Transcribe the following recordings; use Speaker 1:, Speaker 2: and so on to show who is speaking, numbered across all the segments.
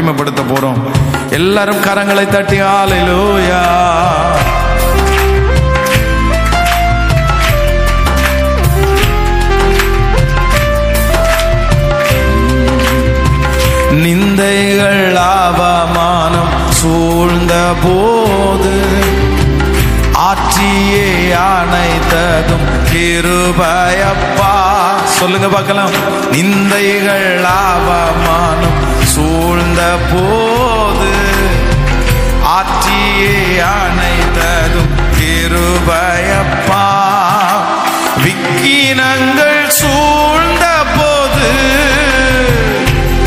Speaker 1: மகிமைப்படுத்த போறோம். எல்லாரும் கரங்களை தட்டி ஆலையிலூயா நிந்தைகள் அவமானம் சூழ்ந்த போது ஆற்றியே அனைத்ததும் கிருபயப்பா. சொல்லுங்க பார்க்கலாம். நிந்தைகள் அவமானம் சூழ்ந்த போது ஆற்றியே அனைத்ததும் கிருபையப்பா. விக்கினங்கள் சூழ்ந்த போது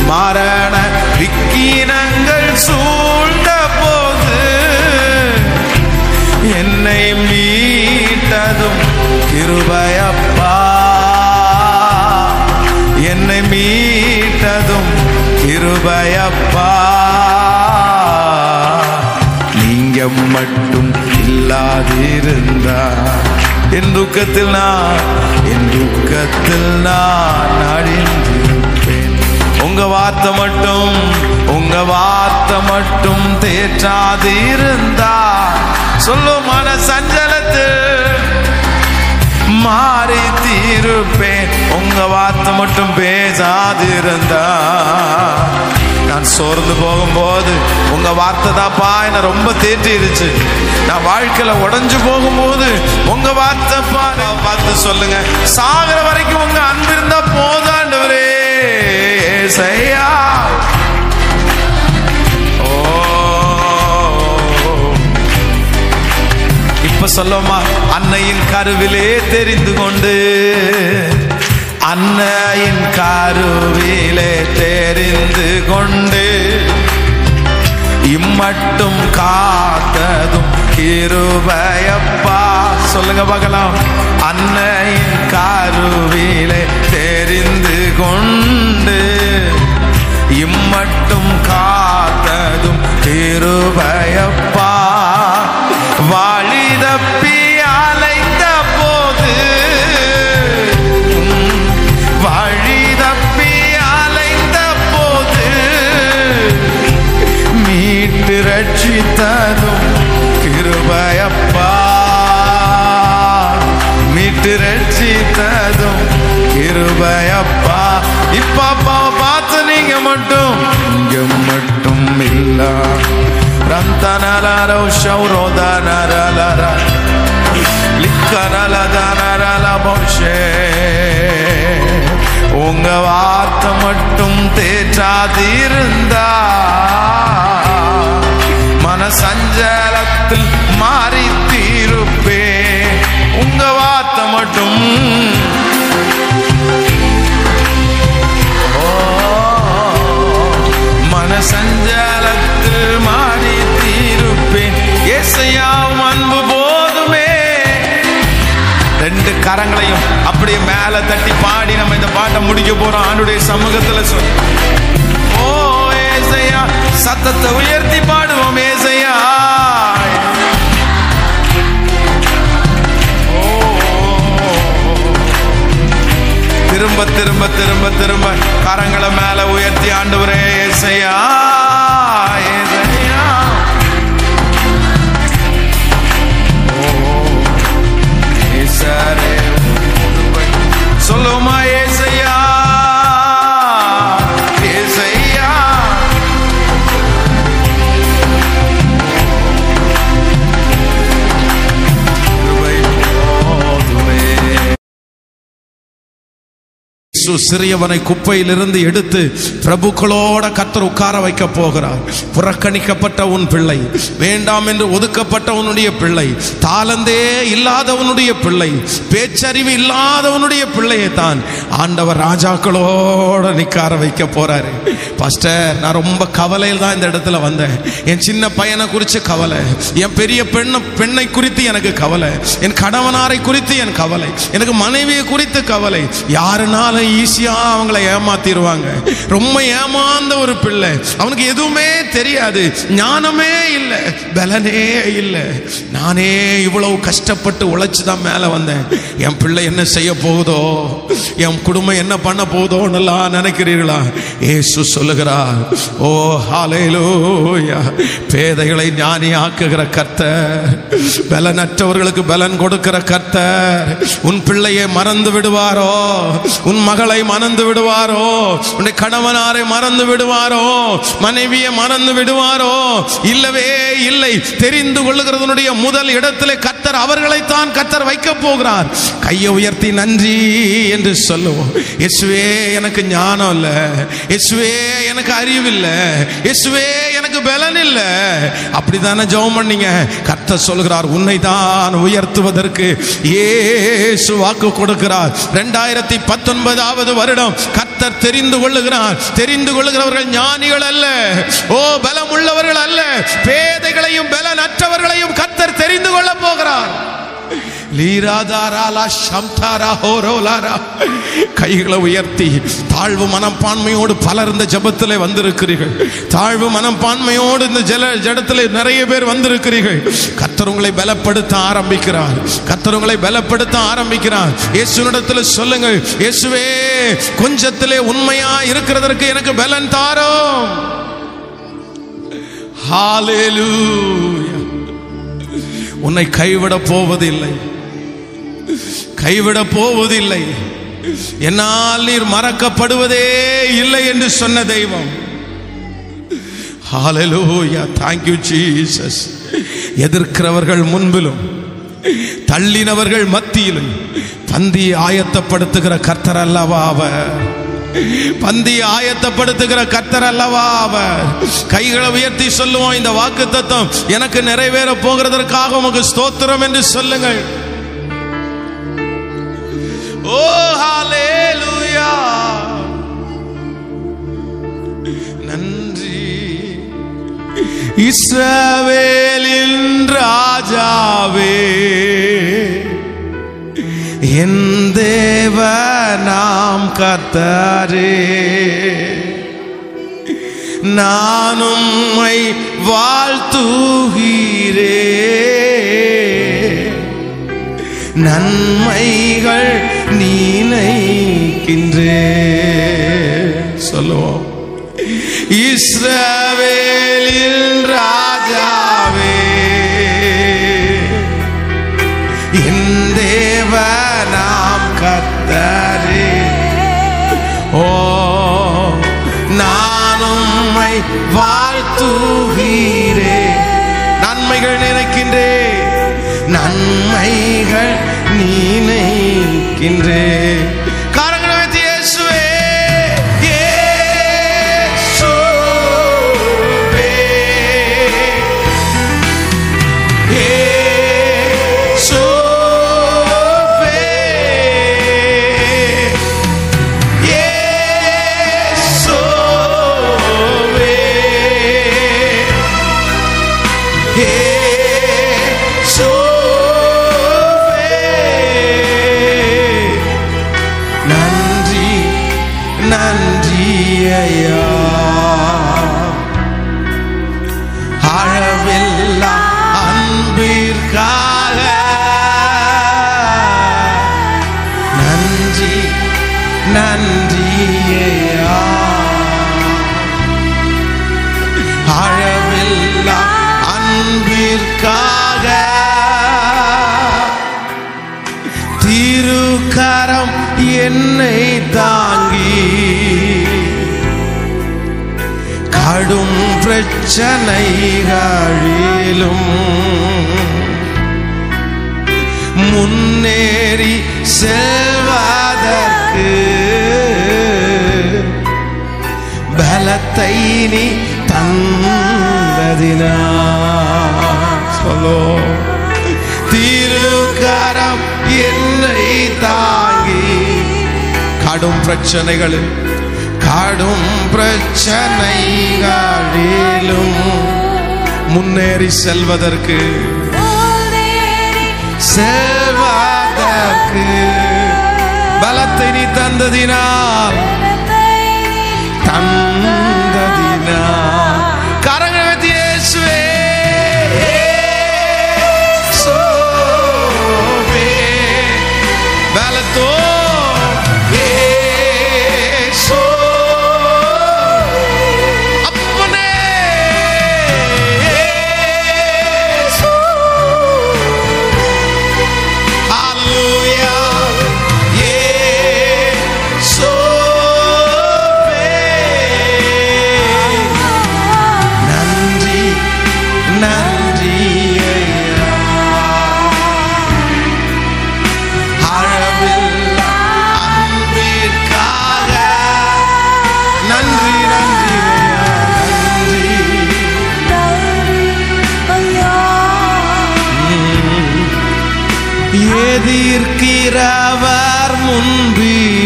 Speaker 1: மரண விக்கினங்கள் சூழ்ந்த போது என்னை மீட்டதும் கிருபையப்பா. என்னை மீட்டதும் கிருபையப்பா. நீங்க மட்டும் இல்லாதிருந்தா. என் துக்கத்தில் நான் என் துக்கத்தில் நான் அழிந்திருப்பேன். உங்க வார்த்தை மட்டும் உங்க வார்த்தை மட்டும் தேற்றாதிருந்தா. சொல்லும் மன சஞ்சலத்தில் மாறி தீருப்பேன். உங்க வார்த்தை மட்டும் பேசாதிருந்தா. நான் சோர்ந்து போகும்போது உங்க வார்த்தை தான்ப்பா என்ன ரொம்ப தேற்றிருச்சு. நான் வாழ்க்கையில உடஞ்சு போகும்போது உங்க வார்த்தைப்பா நான் பார்த்து சொல்லுங்க. சாகிற வரைக்கும் உங்க அன்பு இருந்தா போதாண்டவரே சையா இப்ப சொல்லமா அன்னையின் கருவிலே தெரிந்து கொண்டு அன்னையின் கருவிலே தெரிந்து கொண்டு இம்மட்டும் காத்ததும் கிருபையப்பா. சொல்லுங்க பார்க்கலாம். அன்னையின் கருவிலே தெரிந்து கொண்டு இம்மட்டும் காத்ததும் கிருபையப்பா. ரட்சித்ததும் கிருபையப்பா. மீட்டு ரட்சித்ததும் கிருபையப்பா. இப்ப அப்பாவை பார்த்து நீங்க மட்டும். இங்க மட்டும் இல்ல. ரந்தனலரோ ஷௌரோதனரலர லிக்கனலதனரல போஷே உங்க வார்த்தை மட்டும் தேற்றாதிருந்தா. மன சஞ்சலத்தில் மாறி தீருப்பே உங்க வார்த்தை மட்டும். மன சஞ்சலத்தில் மாறி தீருப்பேன் ஏசையாவும் அன்பு போதுமே. ரெண்டு கரங்களையும் அப்படியே மேல தட்டி பாடி நம்ம இந்த பாட்டை முடிக்க போறோம். ஆண்டுடைய சமூகத்துல சொல். ஓ ஏசையா சத்தத்தை உயர்த்தி பாடுவோமே. திரும்ப திரும்ப திரும்ப திரும்ப. கரங்களை மேல உயர்த்தி ஆண்டவரே ஏசையா. ஏசையா இயேசு சிறியவனை குப்பையிலிருந்து எடுத்து பிரபுக்களோட கத்தர் உட்கார வைக்க போகிறார். புறக்கணிக்கப்பட்ட உன் பிள்ளை வேண்டாம் என்று ஒதுக்கப்பட்ட உன்னுடைய பிள்ளை தாளந்தே இல்லாதவனுடைய பிள்ளை பேச்சறிவு இல்லாதவனுடைய பிள்ளையை தான் ஆண்டவர் ராஜாக்களோட நிக்கார வைக்க போறாரு. பாஸ்டர் நான் ரொம்ப கவலையில் தான் இந்த இடத்துல வந்தேன். என் சின்ன பையனை குறித்து கவலை என் பெரிய பெண்ணை பெண்ணை குறித்து எனக்கு கவலை என் கணவனாரை குறித்து என் கவலை எனக்கு மனைவியை குறித்து கவலை யாருனாலும் ஈஸியாக அவங்கள ஏமாத்திடுவாங்க ரொம்ப ஏமாந்த ஒரு பிள்ளை. அவனுக்கு எதுவுமே தெரியாது. ஞானமே இல்லை. பலனே இல்லை. நானே இவ்வளவு கஷ்டப்பட்டு உழைச்சி தான் மேலே வந்தேன். என் பிள்ளை என்ன செய்ய போகுதோ என் குடும்பம் என்ன பண்ண போகுதோன்னெல்லாம் நினைக்கிறீர்களா? ஏசு சொல்லுகிறார் ஓ ஹாலையிலோயா பேதைகளை ஞானி ஆக்குகிற கர்த்தர். பலனற்றவர்களுக்கு பலன் கொடுக்கிற கர்த்தர். உன் பிள்ளையை மறந்து விடுவாரோ? உன் மகன் மகளை மறந்து விடுவாரோ? உன்னுடைய கணவனாரை மறந்து விடுவாரோ? மனைவியை மறந்து விடுவாரோ? இல்லவே இல்லை. தெரிந்து கொள்ளுகிறதனுடைய முதல் இடத்திலே கத்தர் அவர்களைத்தான் கத்தர் வைக்க போகிறார். கையை உயர்த்தி நன்றி என்று சொல்லுவோம். இயேசுவே எனக்கு ஞானம் இல்ல. இயேசுவே எனக்கு அறிவு இல்லை. இயேசுவே எனக்கு பலன் இல்ல. அப்படிதானே ஜெபம் பண்ணீங்க? கர்த்தர் சொல்கிறார் உன்னை தான் உயர்த்துவதற்கு ஏசு வாக்கு கொடுக்கிறார். ரெண்டாயிரத்தி பத்தொன்பதாவது வருடம் கர்த்தர் தெரிந்து கொள்ளுகிறார். தெரிந்து கொள்ளுகிறவர்கள் ஞானிகள் அல்ல. ஓ பலம் உள்ளவர்கள் அல்ல. பேதைகளையும் பலனற்றவர்களையும் கர்த்தர் தெரிந்து கொள்ள போகிறார். லீராதாராலா சம்தாரா ஹோரோலாரா. கைகளை உயர்த்தி தாழ்வு மனப்பான்மையோடு பலர் இந்த ஜபத்தில் வந்திருக்கிறீர்கள். தாழ்வு மனப்பான்மையோடு இந்த ஜல ஜடத்தில் நிறைய பேர் வந்திருக்கிறீர்கள். கர்த்தர் உங்களை பலப்படுத்த ஆரம்பிக்கிறார். கர்த்தர் உங்களை பலப்படுத்த ஆரம்பிக்கிறார். இயேசுனிடத்தில் சொல்லுங்கள் இயேசுவே கொஞ்சத்திலே உண்மையா இருக்கிறதற்கு எனக்கு பலன் தாரோ ஹalleluya உன்னை கைவிட போவதில்லை. கைவிட போவதில்லை என்னால் நீர் மறக்கப்படுவதே இல்லை என்று சொன்ன தெய்வம். ஹalleluya thank you எதிர்க்கிறவர்கள் முன்பிலும் தள்ளினவர்கள் மத்தியிலும் பந்தி ஆயத்தப்படுத்துகிற கர்த்தர் அல்லவா அவர்? பந்தி ஆயத்தப்படுத்துகிற கர்த்தர் அல்லவா அவர்? கைகளை உயர்த்தி சொல்லுவோம். இந்த வாக்கு தத்துவம் எனக்கு நிறைவேற போகிறதற்காக உமக்கு ஸ்தோத்திரம் என்று சொல்லுங்கள். Oh, ஓ ஹalleluya நன்றி. இஸ்ரவேலின் ராஜாவே என் தேவ நாம் கர்த்தரே. நானும் உம்மை வாழ்த்துகிறே. நன்மைகள் நீனைக்கின்றே சொல்லுவோம் இஸ்ரவேலில் ராஜாவே என் தேவ நாம் கத்தரே ஓ நான் வாழ்த்துகிறே நன்மைகள் நினைக்கின்றேன். நன்மைகள் நினைக்கின்றே காரங்களை பிரச்சனைகளிலும் முன்னேறி செல்வதற்கு பலத்தை நீ தந்ததினா சொல்லோ. திருக்கரம் என்னை தாங்கி கடும் பிரச்சனைகளில் கடும் பிரச்சனைகளிலும் முன்னேறி செல்வதற்கு செல்வதற்கு பலத்தை நீ தந்ததினால் தந்ததினால்.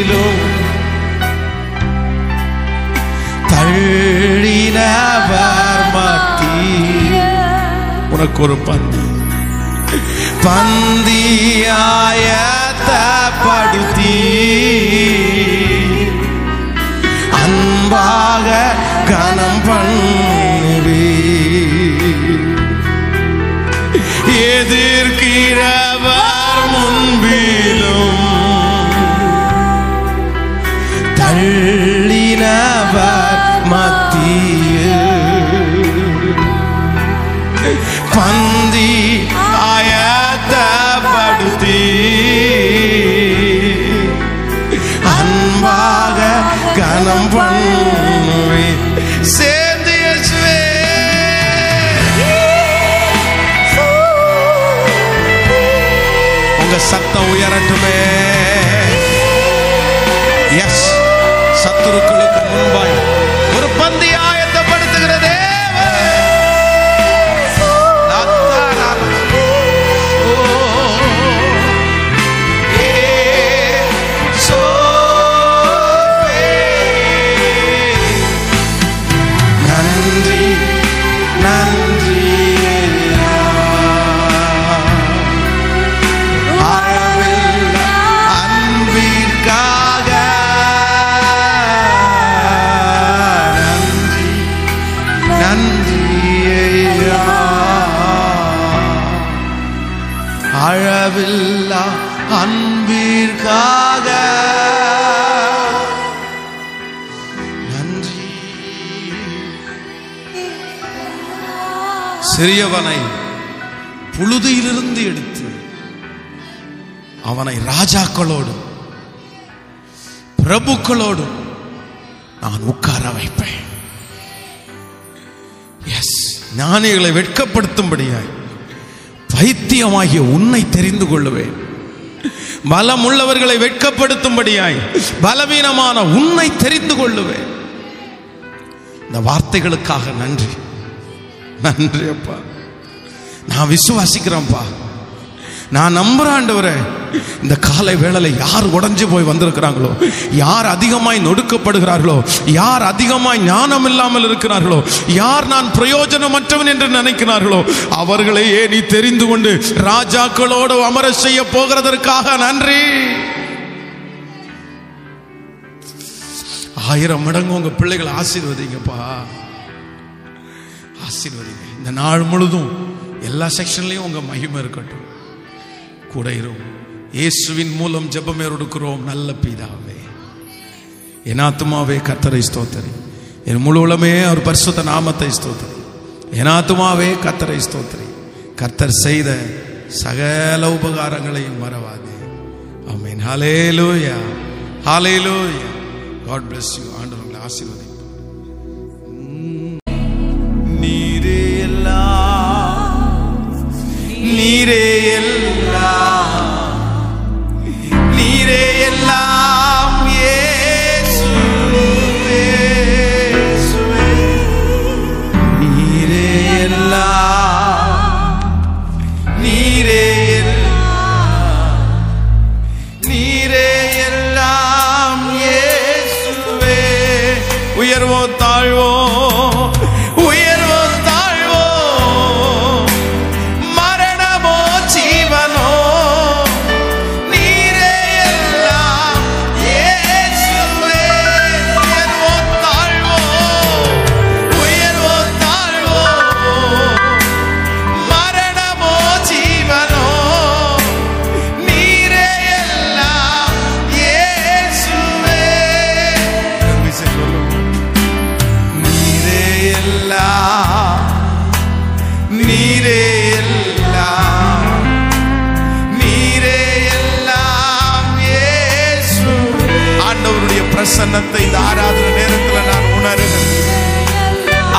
Speaker 1: முன்பிலும் தள்ளினவர் மாத்தி உனக்கு ஒரு பந்தி. பந்தியாயத்தப்படுத்தி அன்பாக கனம் பண்ணுவே எதிர்க்கிறவர் முன்பிலும் தள்ளினவர் மத்தியில். பந்தி ஆயத்தப்படுத்தி அன்பாக கனம் பண்ணுவே சேர்ந்து இயேசுவே. உங்க சத்தம் உயரட்டுமே. எஸ் சத்துருக்களுக்கு முன்பாய் சிறியவனை புழுதியிலிருந்து எடுத்து அவனை ராஜாக்களோடும் பிரபுக்களோடும் நான் உட்கார வைப்பேன். எஸ் ஞானிகளை வெட்கப்படுத்தும்படியாய் பைத்தியமாகிய உன்னை தெரிந்து கொள்ளுவேன். பலம் உள்ளவர்களை வெட்கப்படுத்தும்படியாய் பலவீனமான உன்னை தெரிந்து கொள்ளுவேன். இந்த வார்த்தைகளுக்காக நன்றி. நன்றி அப்பா நான் விசுவாசிக்கிறேன்ப்பா. நான் நம்புறேன் ஆண்டவரே இந்த காலை வேளையில் யார் உடஞ்சு போய் வந்திருக்கிறாங்களோ யார் அதிகமாய் நொடுக்கப்படுகிறார்களோ யார் அதிகமாய் ஞானம் இல்லாமல் இருக்கிறார்களோ யார் நான் பிரயோஜனமற்றவன் என்று நினைக்கிறார்களோ அவர்களையே நீ தெரிந்து கொண்டு ராஜாக்களோடு அமர செய்ய போகிறதற்காக நன்றி. ஆயிரம் மடங்கு உங்க பிள்ளைகளை ஆசீர்வதிங்கப்பா. ஆசீர்வதிங்க. இந்த நாள் முழுதும் எல்லா செக்ஷன்லயும் உங்க மகிமை இருக்கட்டும். கூட இரும் இயேசுவின் மூலம் ஜெபமே எடுக்கிறோம் நல்ல பிதாவே. என் ஆத்துமாவே கத்தரை ஸ்தோத்தரி. என் முழு உலமே அவர் பரிசுத்த நாமத்தை ஸ்தோத்தரி. என் ஆத்துமாவே கத்தரை ஸ்தோத்தரி. கர்த்தர் செய்த சகல உபகாரங்களையும் மறவாது. ஆமீன். ஹாலே லூயா ஹாலே லூயா காட் பிளஸ் யூ ஆசீர்வதிப்பார் ஆசீர்வாத நீரே எல்லாம் நீரே எல்லாம் நீரே எல்லாம் நீரே எல்லாம் நீரே எல்லாம் உயர்வோ தாழ்வோ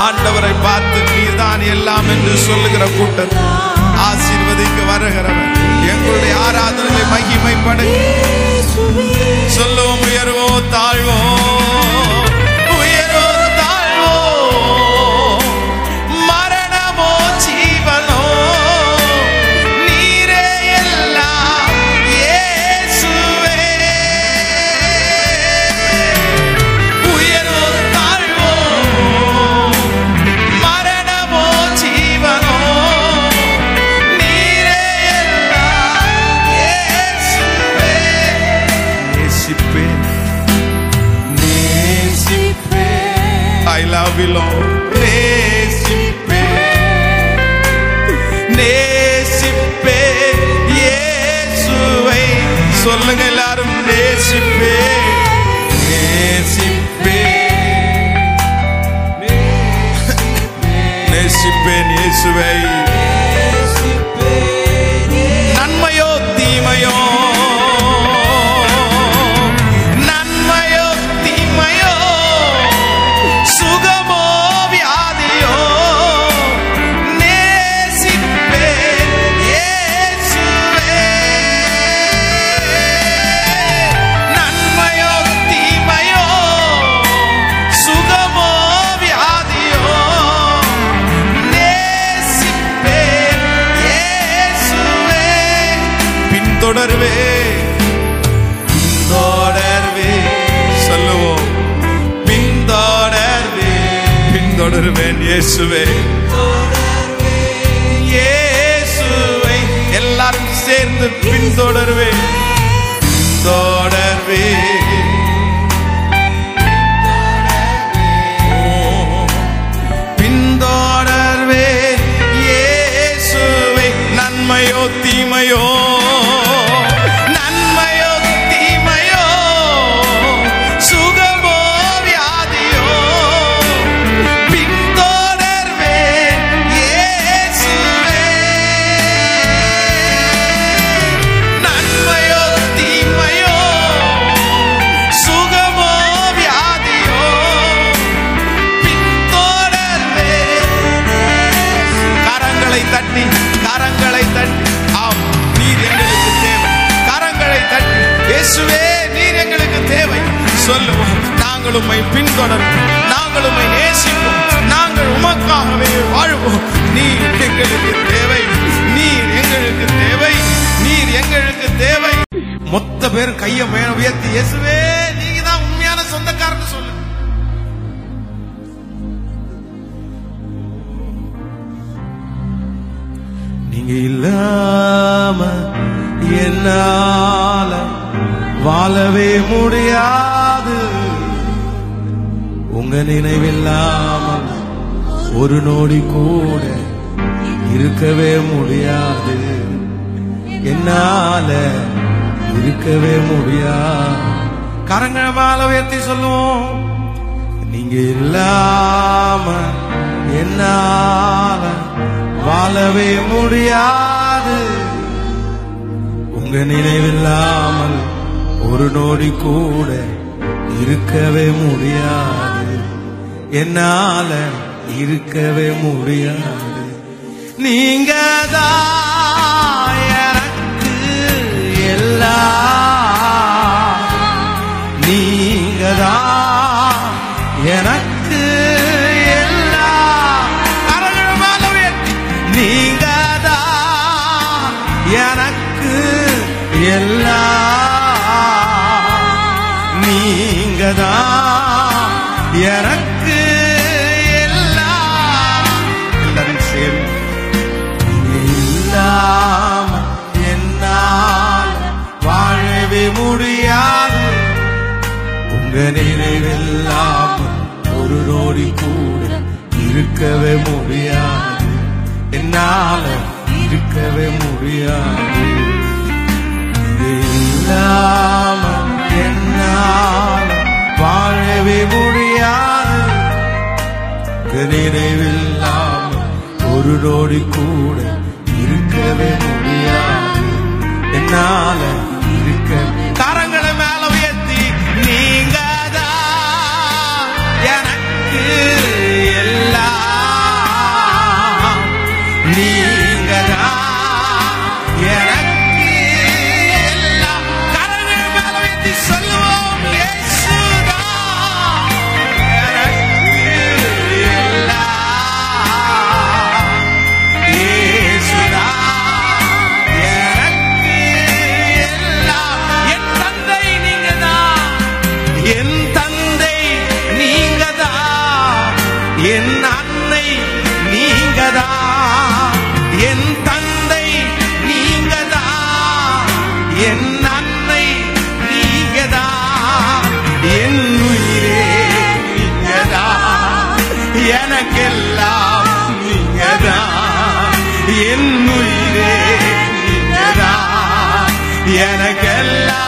Speaker 1: ஆண்டவரை பார்த்து நீர்தான் எல்லாம் என்று சொல்லுகிற கூட்டம். ஆசீர்வதிக்கு வருகிறவர். எங்களுடைய ஆராதனை மகிமைப்படுங்க சொல்லுவோம் உயர்வோ தாழ்வோ விழோ நேசிப்பே நேசிப்பே இயேசுவை சொல்லுங்க எல்லாரும் நேசிப்பே நேசிப்பே நேசிப்பேன் இயேசுவை தொடர்வே. தொடர்வே. சொல்லுவோம். பின்தொடர்வே. பின்தொடர்வேன் இயேசுவே. இயேசுவை எல்லாரும் சேர்ந்து பின்தொடர்வேன். மேல உயர்த்தி சொல்லுவோம்? நீங்க இல்லாம என்னால வாழவே முடியாது. உங்க நினைவில்லாமல் ஒரு நோடி கூட இருக்கவே முடியாது. என்னால இருக்கவே முடியாது. நீங்க தான் இருக்கவே முடியாது. என்னால இருக்கவே முடியாது. இல்லாம என்னால் வாழவே முடியாது. நினைவில்லாம ஒரு நோடி கூட இருக்கவே முடியாது. என்னால் என் உயிரே எனக்கெல்லாம்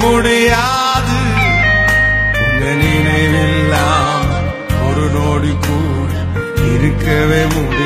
Speaker 1: முடியாது. உங்க நினைவில்லாம் ஒரு நோடி கூட இருக்கவே முடியும்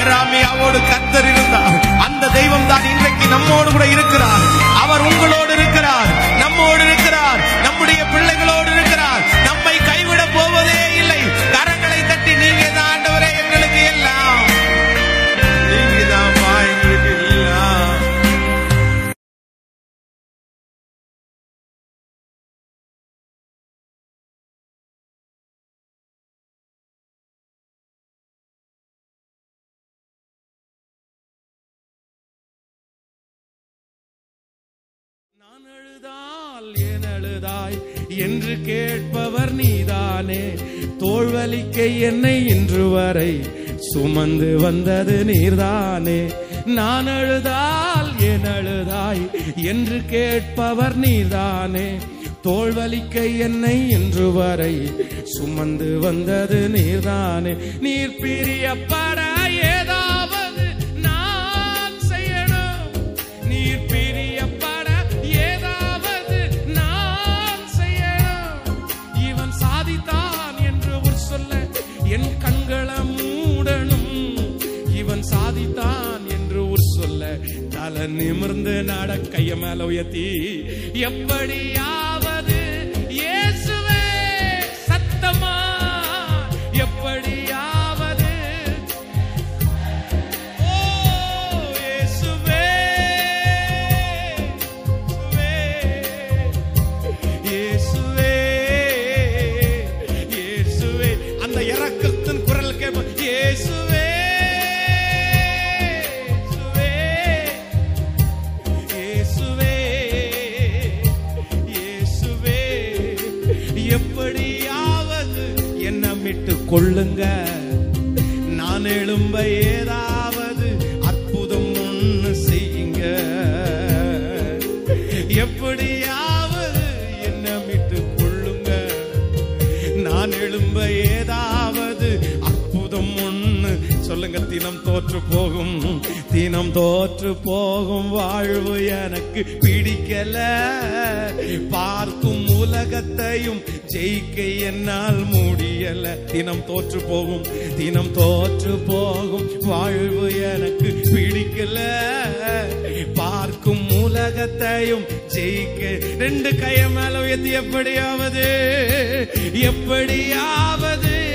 Speaker 1: ஏராமியாவோடு கத்தர் இருந்தார். அந்த தெய்வம் தான் இன்றைக்கு நம்மோடு கூட இருக்கிறார். அவர் உங்களோடு இருக்கிறார். நம்மோடு இருக்கிறார். நம்முடைய பிள்ளைகளோடு இருக்கிறார். நம்மை கைவிட போவதே
Speaker 2: எழுதால் என் எழுதாய். என்று கேட்பவர் நீதானே. தோல்வலிக்க என்னை இன்று வரை சுமந்து வந்தது நீர்தானே. நான் அழுதால் என் அழுதாய் என்று கேட்பவர் நீதானே தோல்வலிக்க என்னை இன்று வரை சுமந்து வந்தது நீர்தானே. நீர் பிரியப்பட
Speaker 1: நிமிர்ந்து நட கைய மேல உயர்த்தி எப்படியா எப்படியாவது என்ன விட்டு கொள்ளுங்க. நான் எழும்ப ஏதாவது அற்புதம் ஒன்று செய்யுங்க. எப்படியாவது என்ன விட்டு கொள்ளுங்க. நான் எழும்ப ஏதாவது அற்புதம் ஒன்று சொல்லுங்க. தினம் தோற்று போகும் தினம் தோற்று போகும் வாழ்வு எனக்கு பிடிக்கல. பார்க்கும் உலகத்தையும் ஜெயிக்க என்னால் முடியல. தினம் தோற்று போகும் தினம் தோற்று போகும். வாழ்வு எனக்கு பிடிக்கல. பார்க்கும் உலகத்தையும் ஜெயிக்க. ரெண்டு கைய மேல உயர்த்தி எப்படியாவது எப்படியாவது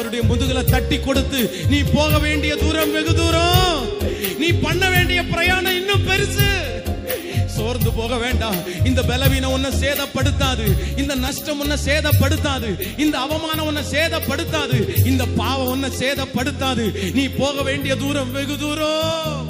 Speaker 1: அவருடைய முதுகுல தட்டி கொடுத்து நீ போக வேண்டிய தூரம் வெகு தூரம். நீ பண்ண வேண்டிய பிரயாணம் இன்னும் பெருசு. சோர்ந்து போக வேண்டாம். இந்த பலவீனம் உன்னை சேதப்படுத்தாது. இந்த நஷ்டம் உன்னை சேதப்படுத்தாது. இந்த அவமானம் உன்னை சேதப்படுத்தாது. இந்த பாவம் உன்னை சேதப்படுத்தாது. நீ போக வேண்டிய தூரம் வெகு தூரம்.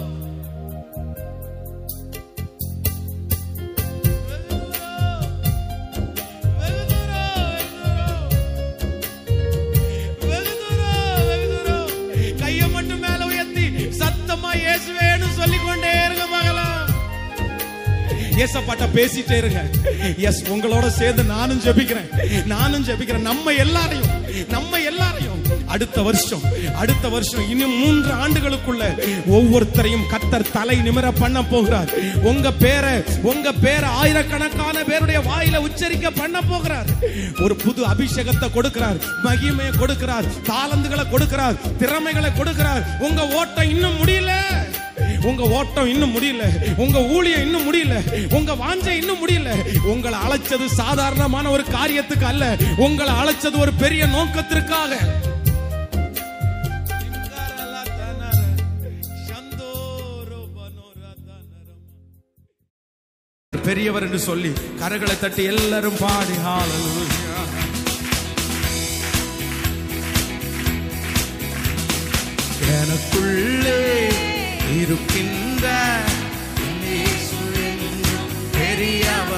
Speaker 1: ஏசப்பாட்ட பேசிட்டே இருங்க. எஸ் உங்களோட சேர்ந்து நானும் ஜெபிக்கிறேன். நானும் ஜெபிக்கிறேன். நம்ம எல்லாரையும் நம்ம எல்லாரையும். அடுத்த வருஷம் அடுத்த வருஷம் இன்னும் மூன்று ஆண்டுகளுக்குள்ள ஒவ்வொருத்தரையும் கத்தர் தலை நிமிர பண்ண போகிறார். உங்க பேரை உங்க பேரை ஆயிரக்கணக்கான பேருடைய வாயில உச்சரிக்க பண்ண போகிறார். ஒரு புது அபிஷேகத்தை கொடுக்கிறார் மகிமையை கொடுக்கிறார் தாளந்துகளை கொடுக்கிறார் திறமைகளை கொடுக்கிறார். உங்க ஓட்டம் இன்னும் முடியல. உங்க ஓட்டம் இன்னும் முடியல. உங்க ஊழியம் இன்னும் முடியல. உங்க வாஞ்சை இன்னும் முடியல. உங்களை அழைச்சது சாதாரணமான ஒரு காரியத்துக்கு அல்ல. உங்களை அழைச்சது ஒரு பெரிய நோக்கத்திற்காக. பெரியவர் என்று சொல்லி கரகளை தட்டி எல்லாரும் பாடி எனக்குள்ளே ஹalleluya எனக்குள்ளே இருக்கின்ற இயேசு என்றும் பெரியவர் எனக்குள்ளே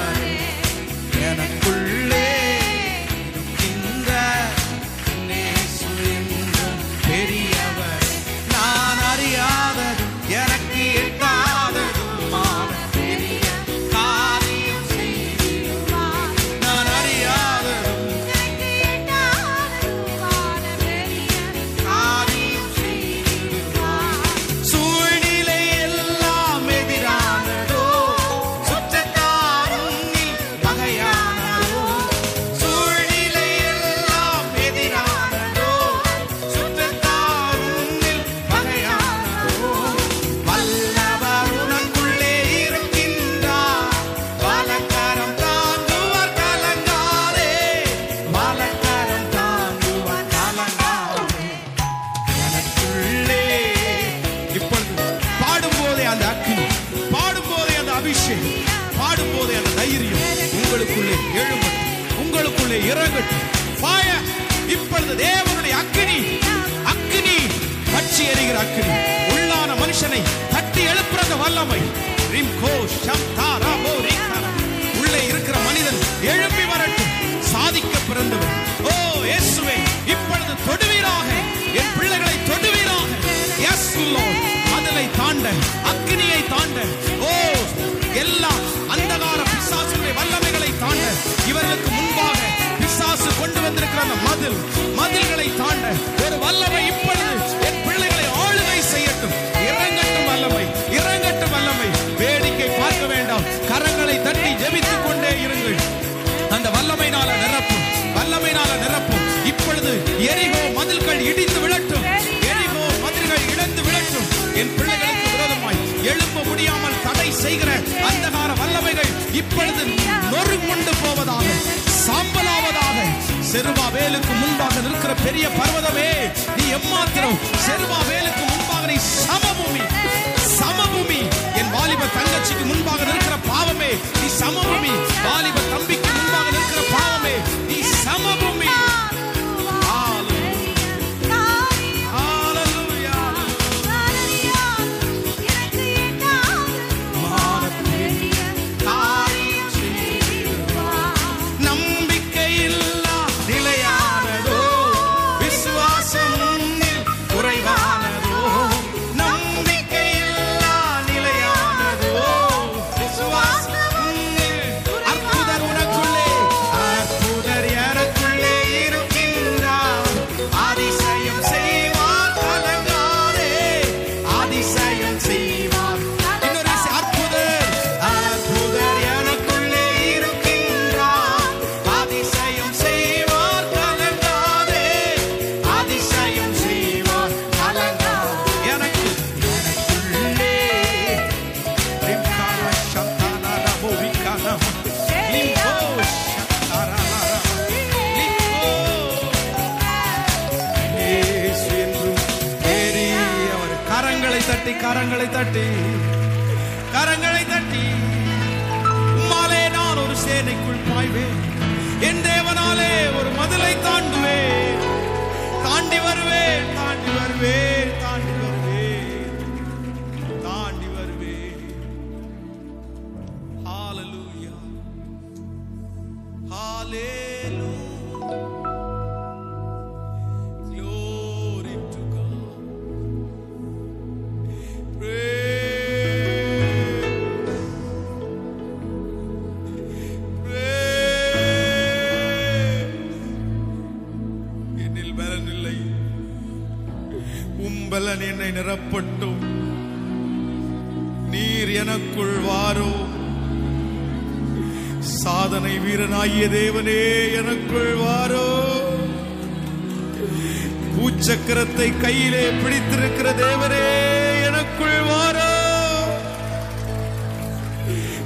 Speaker 1: சக்கரத்தை கையிலே பிடித்திருக்கிற தேவரே எனக்குள் வாரோ.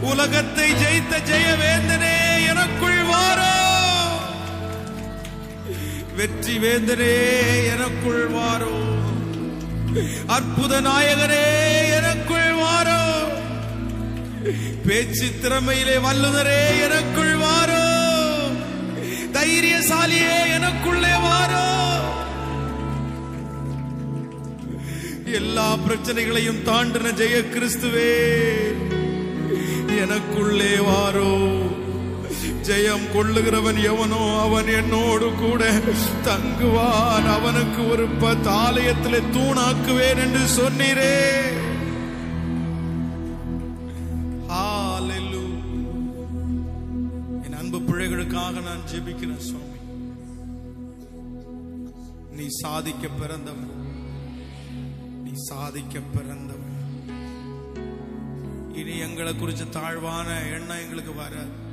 Speaker 1: உலகத்தை ஜெயித்த ஜெயவேந்தனே எனக்குள் வாரோ. வெற்றி வேந்தனே எனக்குள் வாரோ. அற்புத நாயகனே எனக்குள் வாரோ. பேச்சு திறமையிலே வல்லுநரே எனக்குள் வாரோ. தைரியசாலியே எனக்குள்ளே வாரோ. எல்லா பிரச்சனைகளையும் தாண்டின ஜெய கிறிஸ்துவே எனக்குள்ளே வாரோ. ஜெயம் கொள்ளுகிறவன் எவனோ அவன் என்னோடு கூட தங்குவான். அவனுக்கு ஒரு பத்து ஆலயத்திலே தூணாக்குவேன் என்று சொன்னீரே. என் அன்பு பிள்ளைகளுக்காக நான் ஜெபிக்கிறேன் சுவாமி. நீ சாதிக்க பிறந்தவன். சாதிக்க பிறந்தவன். இனி எங்களை குறிச்ச தாழ்வான எண்ணம் எங்களுக்கு வராது.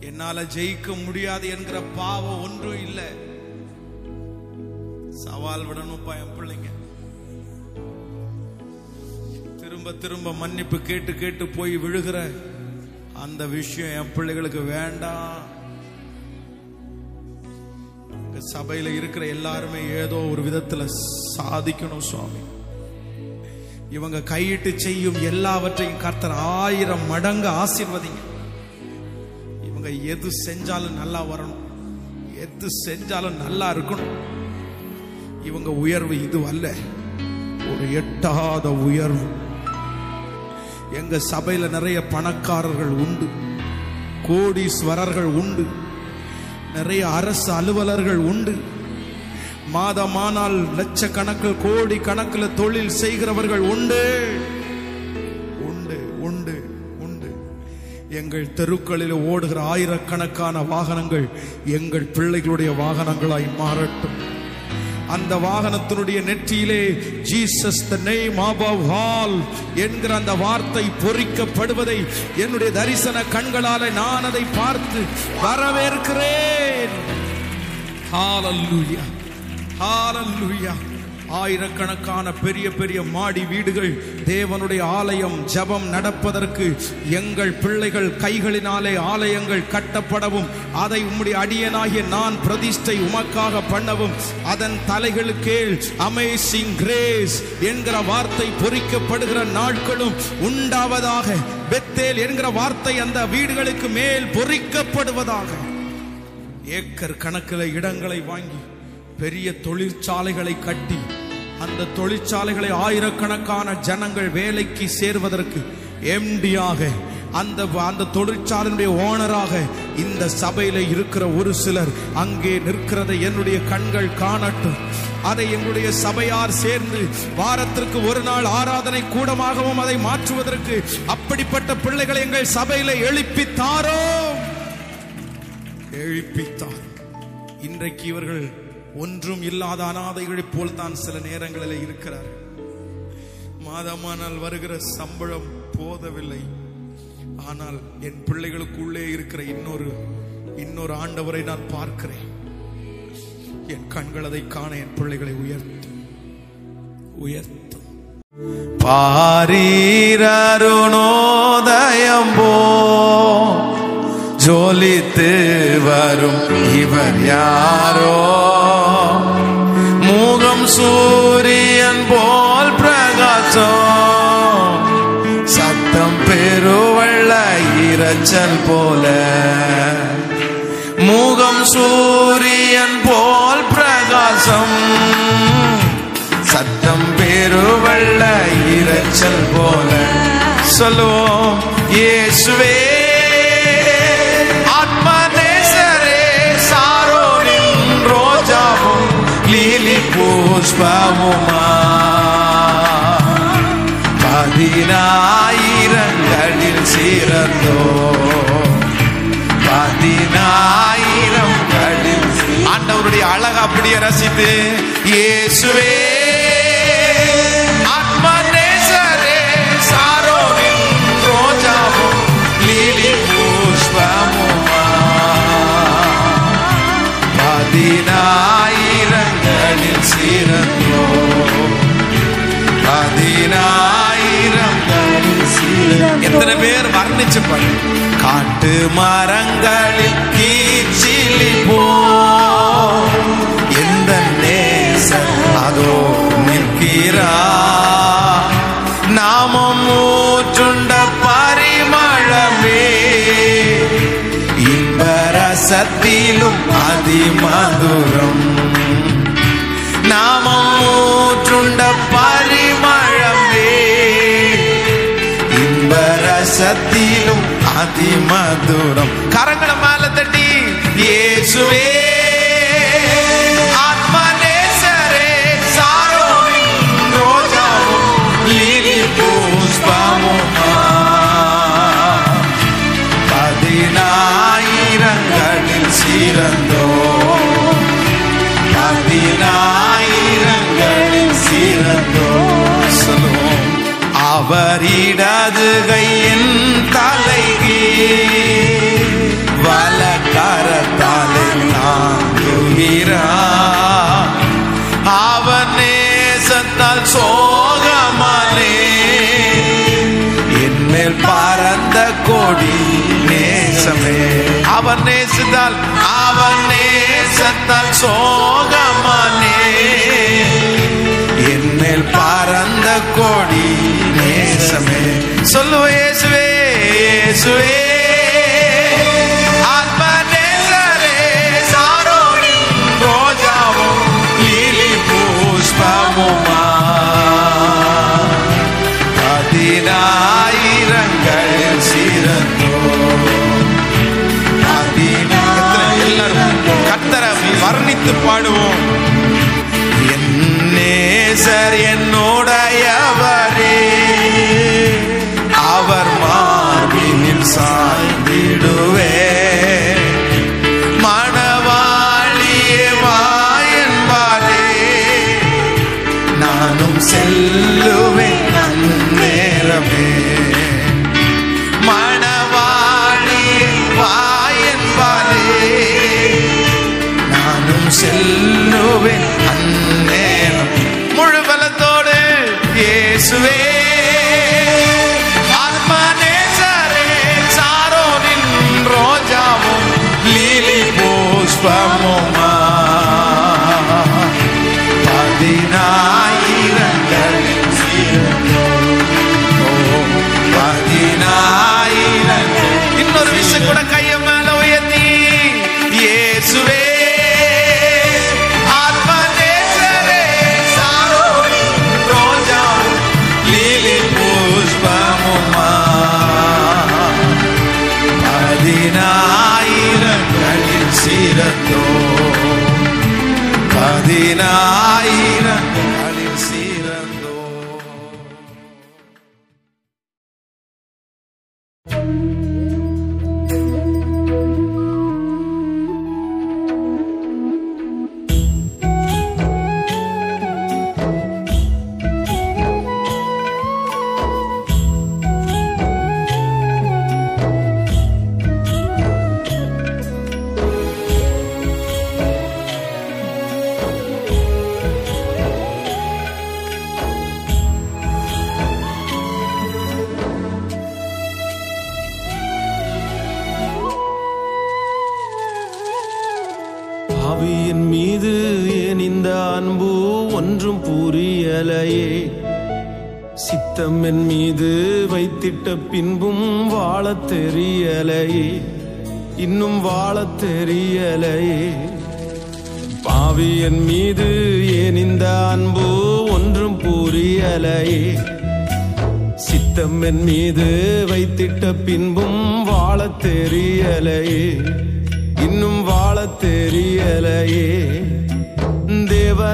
Speaker 1: என்னால ஜெயிக்க முடியாது என்கிற பாவம் ஒன்றும் இல்லை. சவால் விடணும்ப்பா என் பிள்ளைங்க. திரும்ப திரும்ப மன்னிப்பு கேட்டு கேட்டு போய் விழுகிற அந்த விஷயம் என் பிள்ளைகளுக்கு வேண்டாம். சபையில இருக்கிற எல்லாருமே ஏதோ ஒரு விதத்துல சாதிக்கணும் சுவாமி. இவங்க கையிட்டு செய்யும் எல்லாவற்றையும் கர்த்தர் ஆயிரம் மடங்கு ஆசிர்வதிங்க. இவங்க எது செஞ்சாலும் நல்லா வரணும். எது செஞ்சாலும் நல்லா இருக்கணும்.
Speaker 3: இவங்க உயர்வு இது அல்ல. ஒரு எட்டாத உயர்வு. எங்க சபையில நிறைய பணக்காரர்கள் உண்டு. கோடீஸ்வரர்கள் உண்டு. நிறைய அரசு அலுவலர்கள் உண்டு. மாதமானால் லட்சக்கணக்கில் கோடி கணக்கில் தொழில் செய்கிறவர்கள் உண்டு. உண்டு உண்டு உண்டு. எங்கள் தெருக்களில் ஓடுகிற ஆயிரக்கணக்கான வாகனங்கள் எங்கள் பிள்ளைகளுடைய வாகனங்களாய் மாறட்டும். அந்த வாகனத்தினுடைய நெற்றியிலே Jesus the name above all என்கிற அந்த வார்த்தை பொறிக்கப்படுவதை என்னுடைய தரிசன கண்களால நான் அதை பார்த்து வரவேற்கிறேன். ஹalleluya ஹalleluya ஆயிரக்கணக்கான பெரிய பெரிய மாடி வீடுகள் தேவனுடைய ஆலயம் ஜெபம் நடப்பதற்கு எங்கள் பிள்ளைகள் கைகளினாலே ஆலயங்கள் கட்டப்படவும் அதை உம்முடைய அடியனாகிய நான் பிரதிஷ்டை உமக்காக பண்ணவும் அதன் தலைகளுக்கே அமேசிங் கிரேஸ் என்கிற வார்த்தை பொறிக்கப்படுகிற நாட்களும் உண்டாவதாக பெத்தேல் என்கிற வார்த்தை அந்த வீடுகளுக்கு மேல் பொறிக்கப்படுவதாக. ஏக்கர் கணக்கில் இடங்களை வாங்கி பெரிய தொழிற்சாலைகளை கட்டி அந்த தொழிற்சாலைகளை ஆயிரக்கணக்கான ஜனங்கள் வேலைக்கு சேர்வதற்கு எம்டியாக அந்த அந்த தொழிற்சாலையினுடைய ஓனராக இந்த சபையில இருக்கிற ஒரு சிலர் அங்கே நிற்கிறதை என்னுடைய கண்கள் காணட்டும். அதை எங்களுடைய சபையார் சேர்ந்து வாரத்திற்கு ஒரு நாள் ஆராதனை கூடமாகவும் அதை மாற்றுவதற்கு அப்படிப்பட்ட பிள்ளைகளை எங்கள் சபையில எழுப்பித்தாரோ? எழுப்பித்தார். இன்றைக்கு இவர்கள் ஒன்றும் இல்லாத அனாதைகளைப் போல் தான் சில நேரங்களில் இருக்கிறார் மாதமானால் வருகிற சம்பளம் போதவில்லை. ஆனால் என் பிள்ளைகளுக்குள்ளே இருக்கிற இன்னொரு இன்னொரு ஆண்டவரை நான் பார்க்கிறேன். என் கண்கள் அதை காண என் பிள்ளைகளை உயர்த்தும் உயர்த்தும்.
Speaker 1: பாரீரருணோதயம் போ ஜோலித்து வரும் இவர் யாரோ? சூரியன் போல் பிரகாசம். சத்தம் பெருவள்ள இரைச்சல் போல. முகம் சூரியன் போல் பிரகாசம். சத்தம் பெருவள்ள இரைச்சல் போல. சொல்லுவோம் இயேசுவே புஷ்பமுமா பதினாயிரங்களில் சிறந்தோ பதினாயிரம் களில் ஆண்டவருடைய அழகு அப்படியே ரசித்து இயேசுவே. எத்தனை பேர் வர்ணிச்சு பாரு காட்டு மரங்களில் கீச்சிலி போ. எந்த நேச அதோ நிற்கிறா? நாமம் ஊற்றுண்ட பரிமளமே. இன்பரசத்திலும் அதிமதுரம். சத்தியிலும் அதி மதுரம். கரங்களை மேல தட்டி ஏசுவே கோடி நேசமே. அவன் நேசித்தால் அவன் நேசத்தால் சோகமானே. என்னில் பறந்த கோடி நேசமே. சொல்லுவ சுவே இயேசுவே.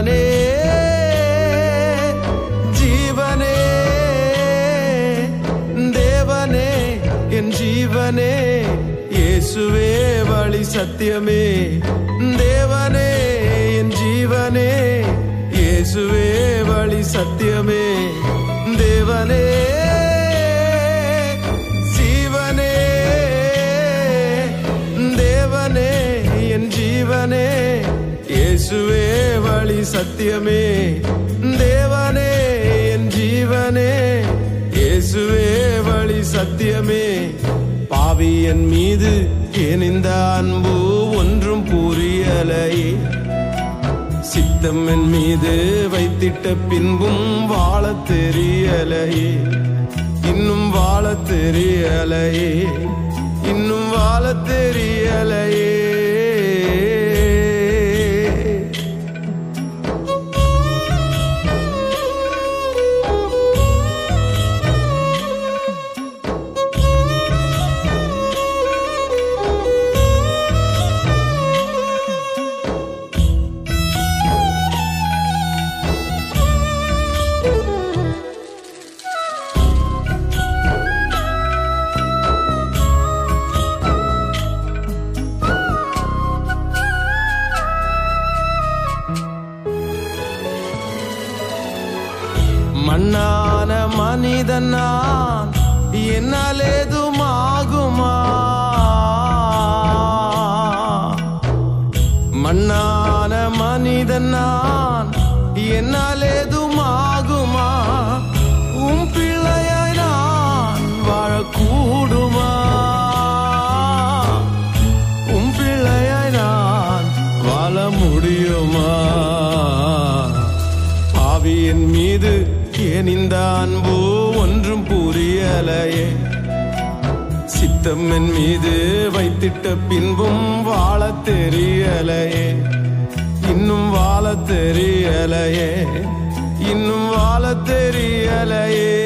Speaker 4: தேவனே ஜீவனே தேவனே என் ஜீவனே இயேசுவே வழி சத்தியமே தேவனே என் ஜீவனே இயேசுவே வழி சத்தியமே தேவனே சத்தியமே. தேவனே என் ஜீவனே இயேசுவே வழி சத்தியமே. பாவி என் மீது ஏன் இந்த அன்பு ஒன்றும் புரியலையே சித்தம் என் மீது வைத்திட்ட பின்பும் வாழத் தெரியலையே இன்னும் வாழ தெரியலையே இன்னும் வாழ தெரியலையே சித்தம் என் மீது வைத்திட்ட பின்பும் வாழ தெரியலையே. இன்னும் வாழ தெரியலையே. இன்னும் வாழ தெரியலையே.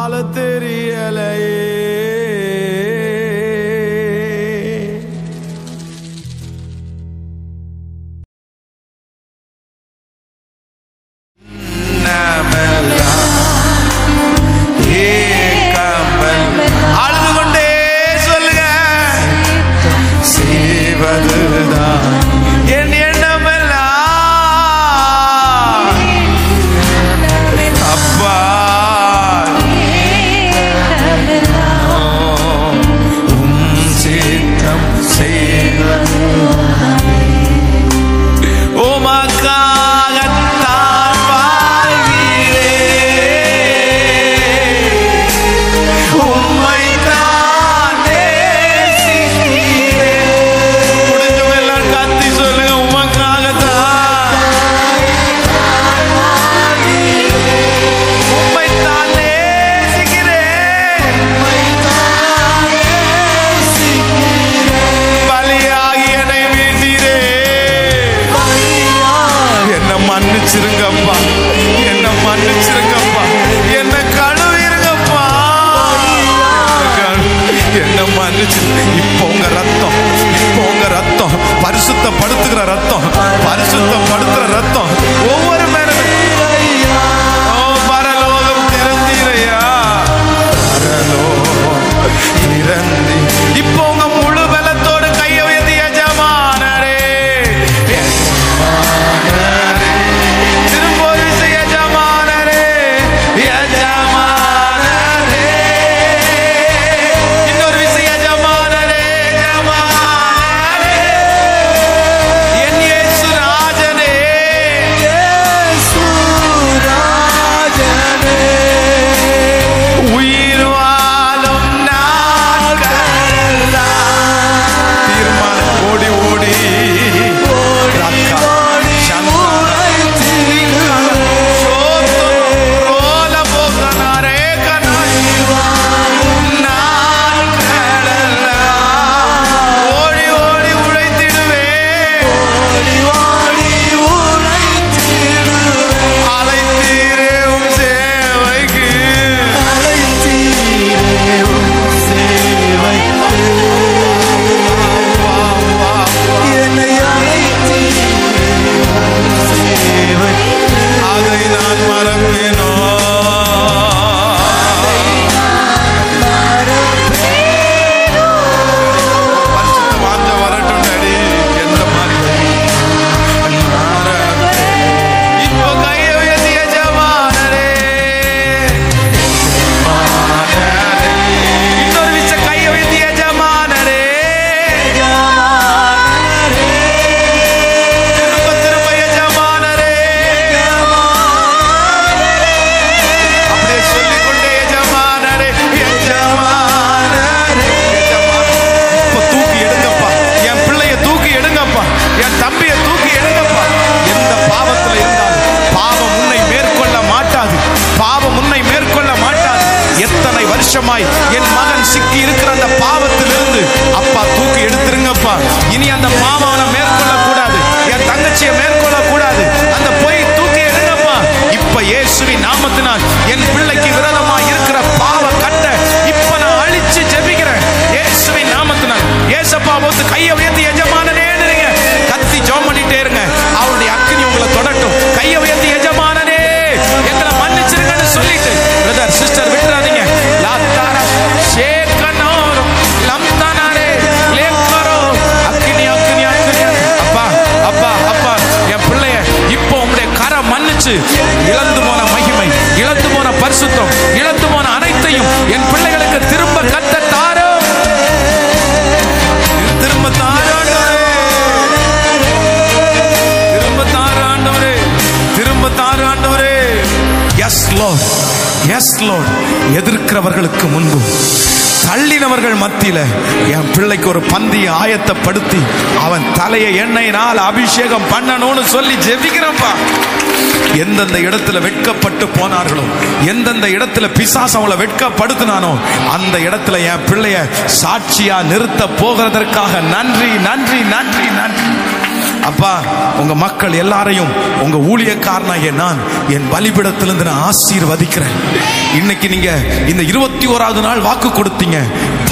Speaker 4: இன்னும் வாழ தெரியலையே.
Speaker 1: Mama, எஸ் எஸ் லோட் எதிர்க்கிறவர்களுக்கு முன்பு. தள்ளினவர்கள் மத்தியில என் பிள்ளைக்கு ஒரு பந்தியை ஆயத்தப்படுத்தி அவன் தலையை எண்ணெயினால் அபிஷேகம் பண்ணணும்னு சொல்லி ஜெபிக்கிறப்பா எந்தெந்த இடத்துல வெட்கப்பட்டு போனார்களோ எந்தெந்த இடத்துல பிசாஸ் அவங்கள வெட்கப்படுத்தினானோ அந்த இடத்துல என் பிள்ளைய சாட்சியா நிறுத்த போகிறதற்காக நன்றி நன்றி நன்றி நன்றி. அப்பா உங்க மக்கள் எல்லாரையும் உங்க ஊழியக்காரனாகிய நான் என் பலிபிடத்திலிருந்து நான் ஆசீர்வதிக்கிறேன். இன்னைக்கு நீங்க இந்த இருபத்தி ஓராவது நாள் வாக்கு கொடுத்தீங்க.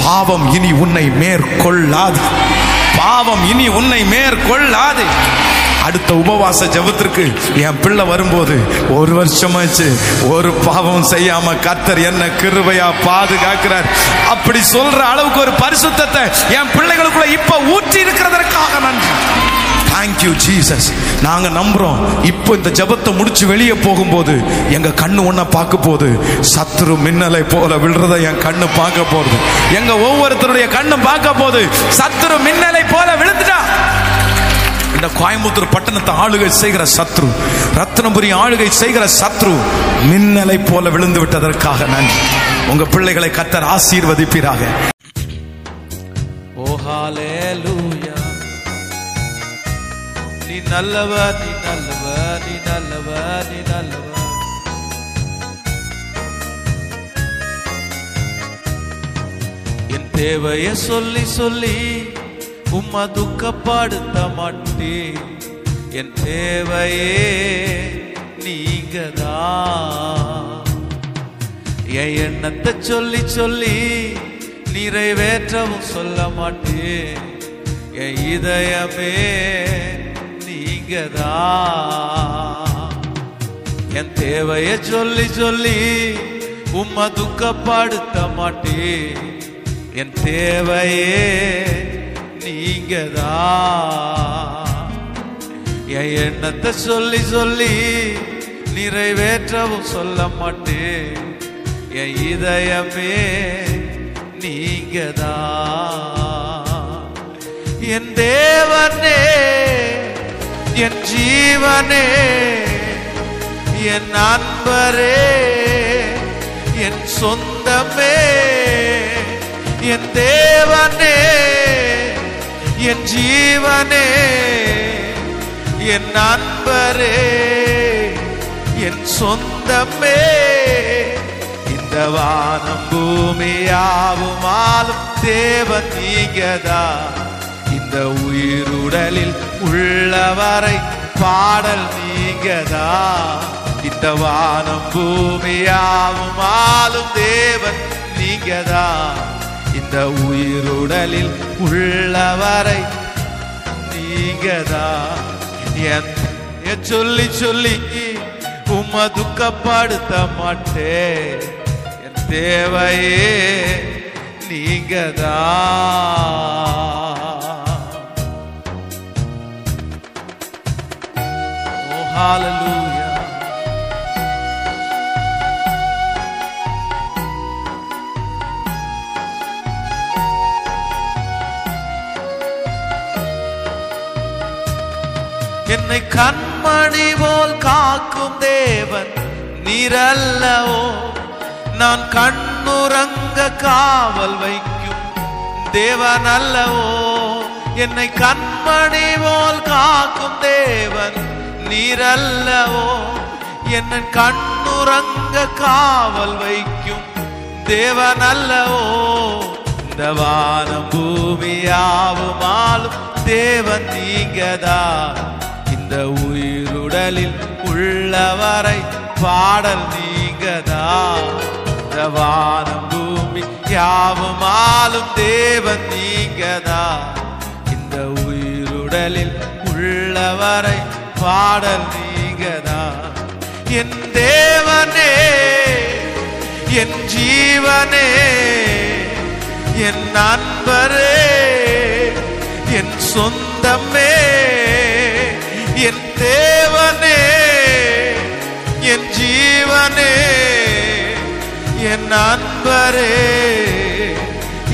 Speaker 1: பாவம் இனி உன்னை மேற்கொள்ளாது. பாவம் இனி உன்னை மேற்கொள்ளாது. அடுத்த உபவாச ஜபத்திற்கு என் பிள்ளை வரும்போது ஒரு வருஷமாச்சு ஒரு பாவம் செய்யாம கத்தர் என்ன கிருவையா பாதுகாக்கிறார். அப்படி சொல்ற அளவுக்கு ஒரு பரிசுத்தத்தை என் பிள்ளைகளுக்குள்ள இப்ப ஊற்றி இருக்கிறதற்காக நன்றி. தேங்க்யூ ஜீசஸ் நாங்கள் நம்புகிறோம் இப்போ இந்த ஜெபத்தை முடிச்சு வெளியே போகும்போது எங்கள் கண்ணு ஒன்றா பார்க்க போகுது. சத்துரு மின்னலை போல விழுறத என் கண்ணு பார்க்க போகுது. எங்கள் ஒவ்வொருத்தருடைய கண்ணு பார்க்க போகுது. சத்துரு மின்னலை போல விழுந்துட்டா. இந்த கோயம்புத்தூர் பட்டணத்தை ஆளுகை செய்கிற சத்ரு ரத்னபுரி ஆளுகை செய்கிற சத்ரு மின்னலை போல விழுந்து விட்டதற்காக நன்றி. உங்க பிள்ளைகளை கத்தர் ஆசீர்வதிப்பீராக.
Speaker 5: ஓ நல்லவா நீ நல்லவா நீ நல்லவா நீ நல்லவா. நீ என் தேவைய சொல்லி சொல்லி உம்மா துக்கப்படுத்த மாட்டே என் தேவையே நீங்கதான் என் எண்ணத்தை சொல்லி சொல்லி நிறைவேற்றவும் சொல்ல மாட்டேன். என் இதயமே நீங்கதான் என் தேவைய சொல்லி சொல்லி உம்மை துக்கப்படுத்த மாட்டே என் தேவையே நீங்கதா? என் எண்ணத்தை சொல்லி சொல்லி நிறைவேற்றவும் சொல்ல மாட்டேன். என் இதயமே நீங்கதா? என் தேவனே என் ஜீவனே என் நண்பரே என் சொந்தமே என் தேவனே என் ஜீவனே என் நண்பரே என் சொந்தமே. இந்த வானம் பூமியாவும் ஆளும் தேவன் நீங்கதான். இந்த உயிருடலில் உள்ளவரை பாடல் நீங்கதா? இந்த வானம் பூமியாவும் ஆளும் தேவன் நீங்கதா? இந்த உயிருடலில் உள்ளவரை நீங்கதா? என் சொல்லி சொல்லி உம்ம துக்கப்படுத்த மாட்டே என் தேவையே நீங்கதா? ஓ என்னை கண்மணி போல் காக்கும் தேவன் நிரல்லவோ? நான் கண்ணுறங்க காவல் வைக்கும் தேவன் அல்லவோ என்னை கண்மணி போல் காக்கும் தேவன் நீரல்லவோ? என்ன கண்ணுறங்க காவல் வைக்கும்
Speaker 1: தேவன் அல்லவோ இந்த வானம் பூமியாவுமாலும் தேவன் நீங்கதா? இந்த உயிருடலில் உள்ளவரை பாடல் நீங்கதா? இந்த வானம் பூமி யாவுமாலும் தேவன் நீங்கதா? இந்த உயிருடலில் உள்ளவரை பாடல் நீங்கதா? என் தேவனே என் ஜீவனே என் நண்பரே என் சொந்தமே என் தேவனே என் ஜீவனே என் நண்பரே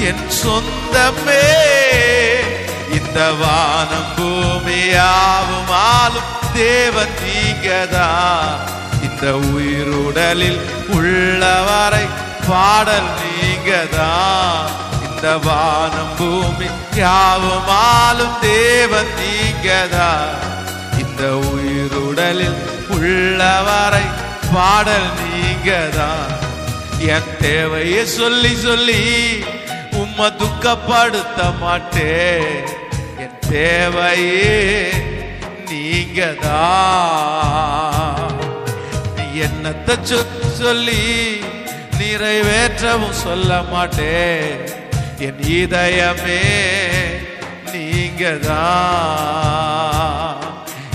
Speaker 1: என் சொந்தமே. இந்த வானம் பூமியாவும் ஆளும் தேவன் நீங்கதா? இந்த உயிருடலில் உள்ளவரை பாடல் நீங்கதா? இந்த வானம் பூமி யாவும் ஆளும் தேவன் நீங்கதா? இந்த உயிருடலில் உள்ளவரை பாடல் நீங்கதா? என் தேவையை சொல்லி சொல்லி உம்மை துக்கப்படுத்த மாட்டேன். தேவையே நீங்கதா? நீ என்னத்தை சொ- சொல்லி நிறைவேற்றவும் சொல்ல மாட்டேன். என் இதயமே நீங்கதா?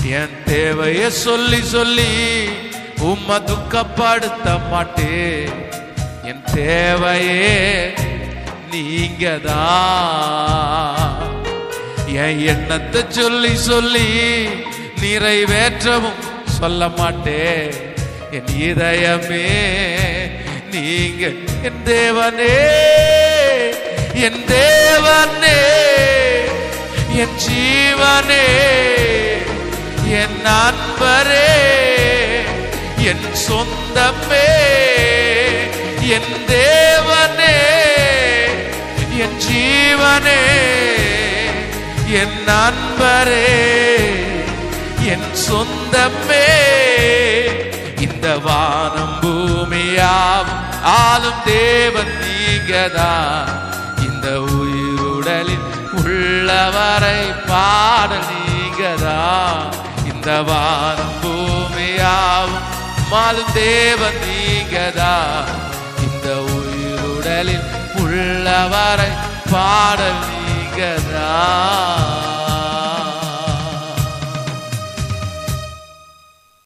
Speaker 1: என் தேவையை சொல்லி சொல்லி உம்மை துக்கப்படுத்த மாட்டேன். என் தேவையே நீங்கதான் என் எண்ணத்தை சொல்லி சொல்லி நிறைவேற்றவும் சொல்ல மாட்டேன். என் இதயமே நீங்க என் தேவனே என் தேவனே என் ஜீவனே என் நண்பரே என் சொந்தமே என் தேவனே என் ஜீவனே. என் நண்பரே என் சொந்தமே. இந்த வானம் பூமியாவும் ஆளும் தேவன் நீங்கதா. இந்த உயிருடலில் உள்ளவரை பாட நீங்கதா. இந்த வானம் பூமியாவும் மாலும் தேவன் நீங்கதா. இந்த உயிருடலில் உள்ளவரை பாடல் நீங்கதா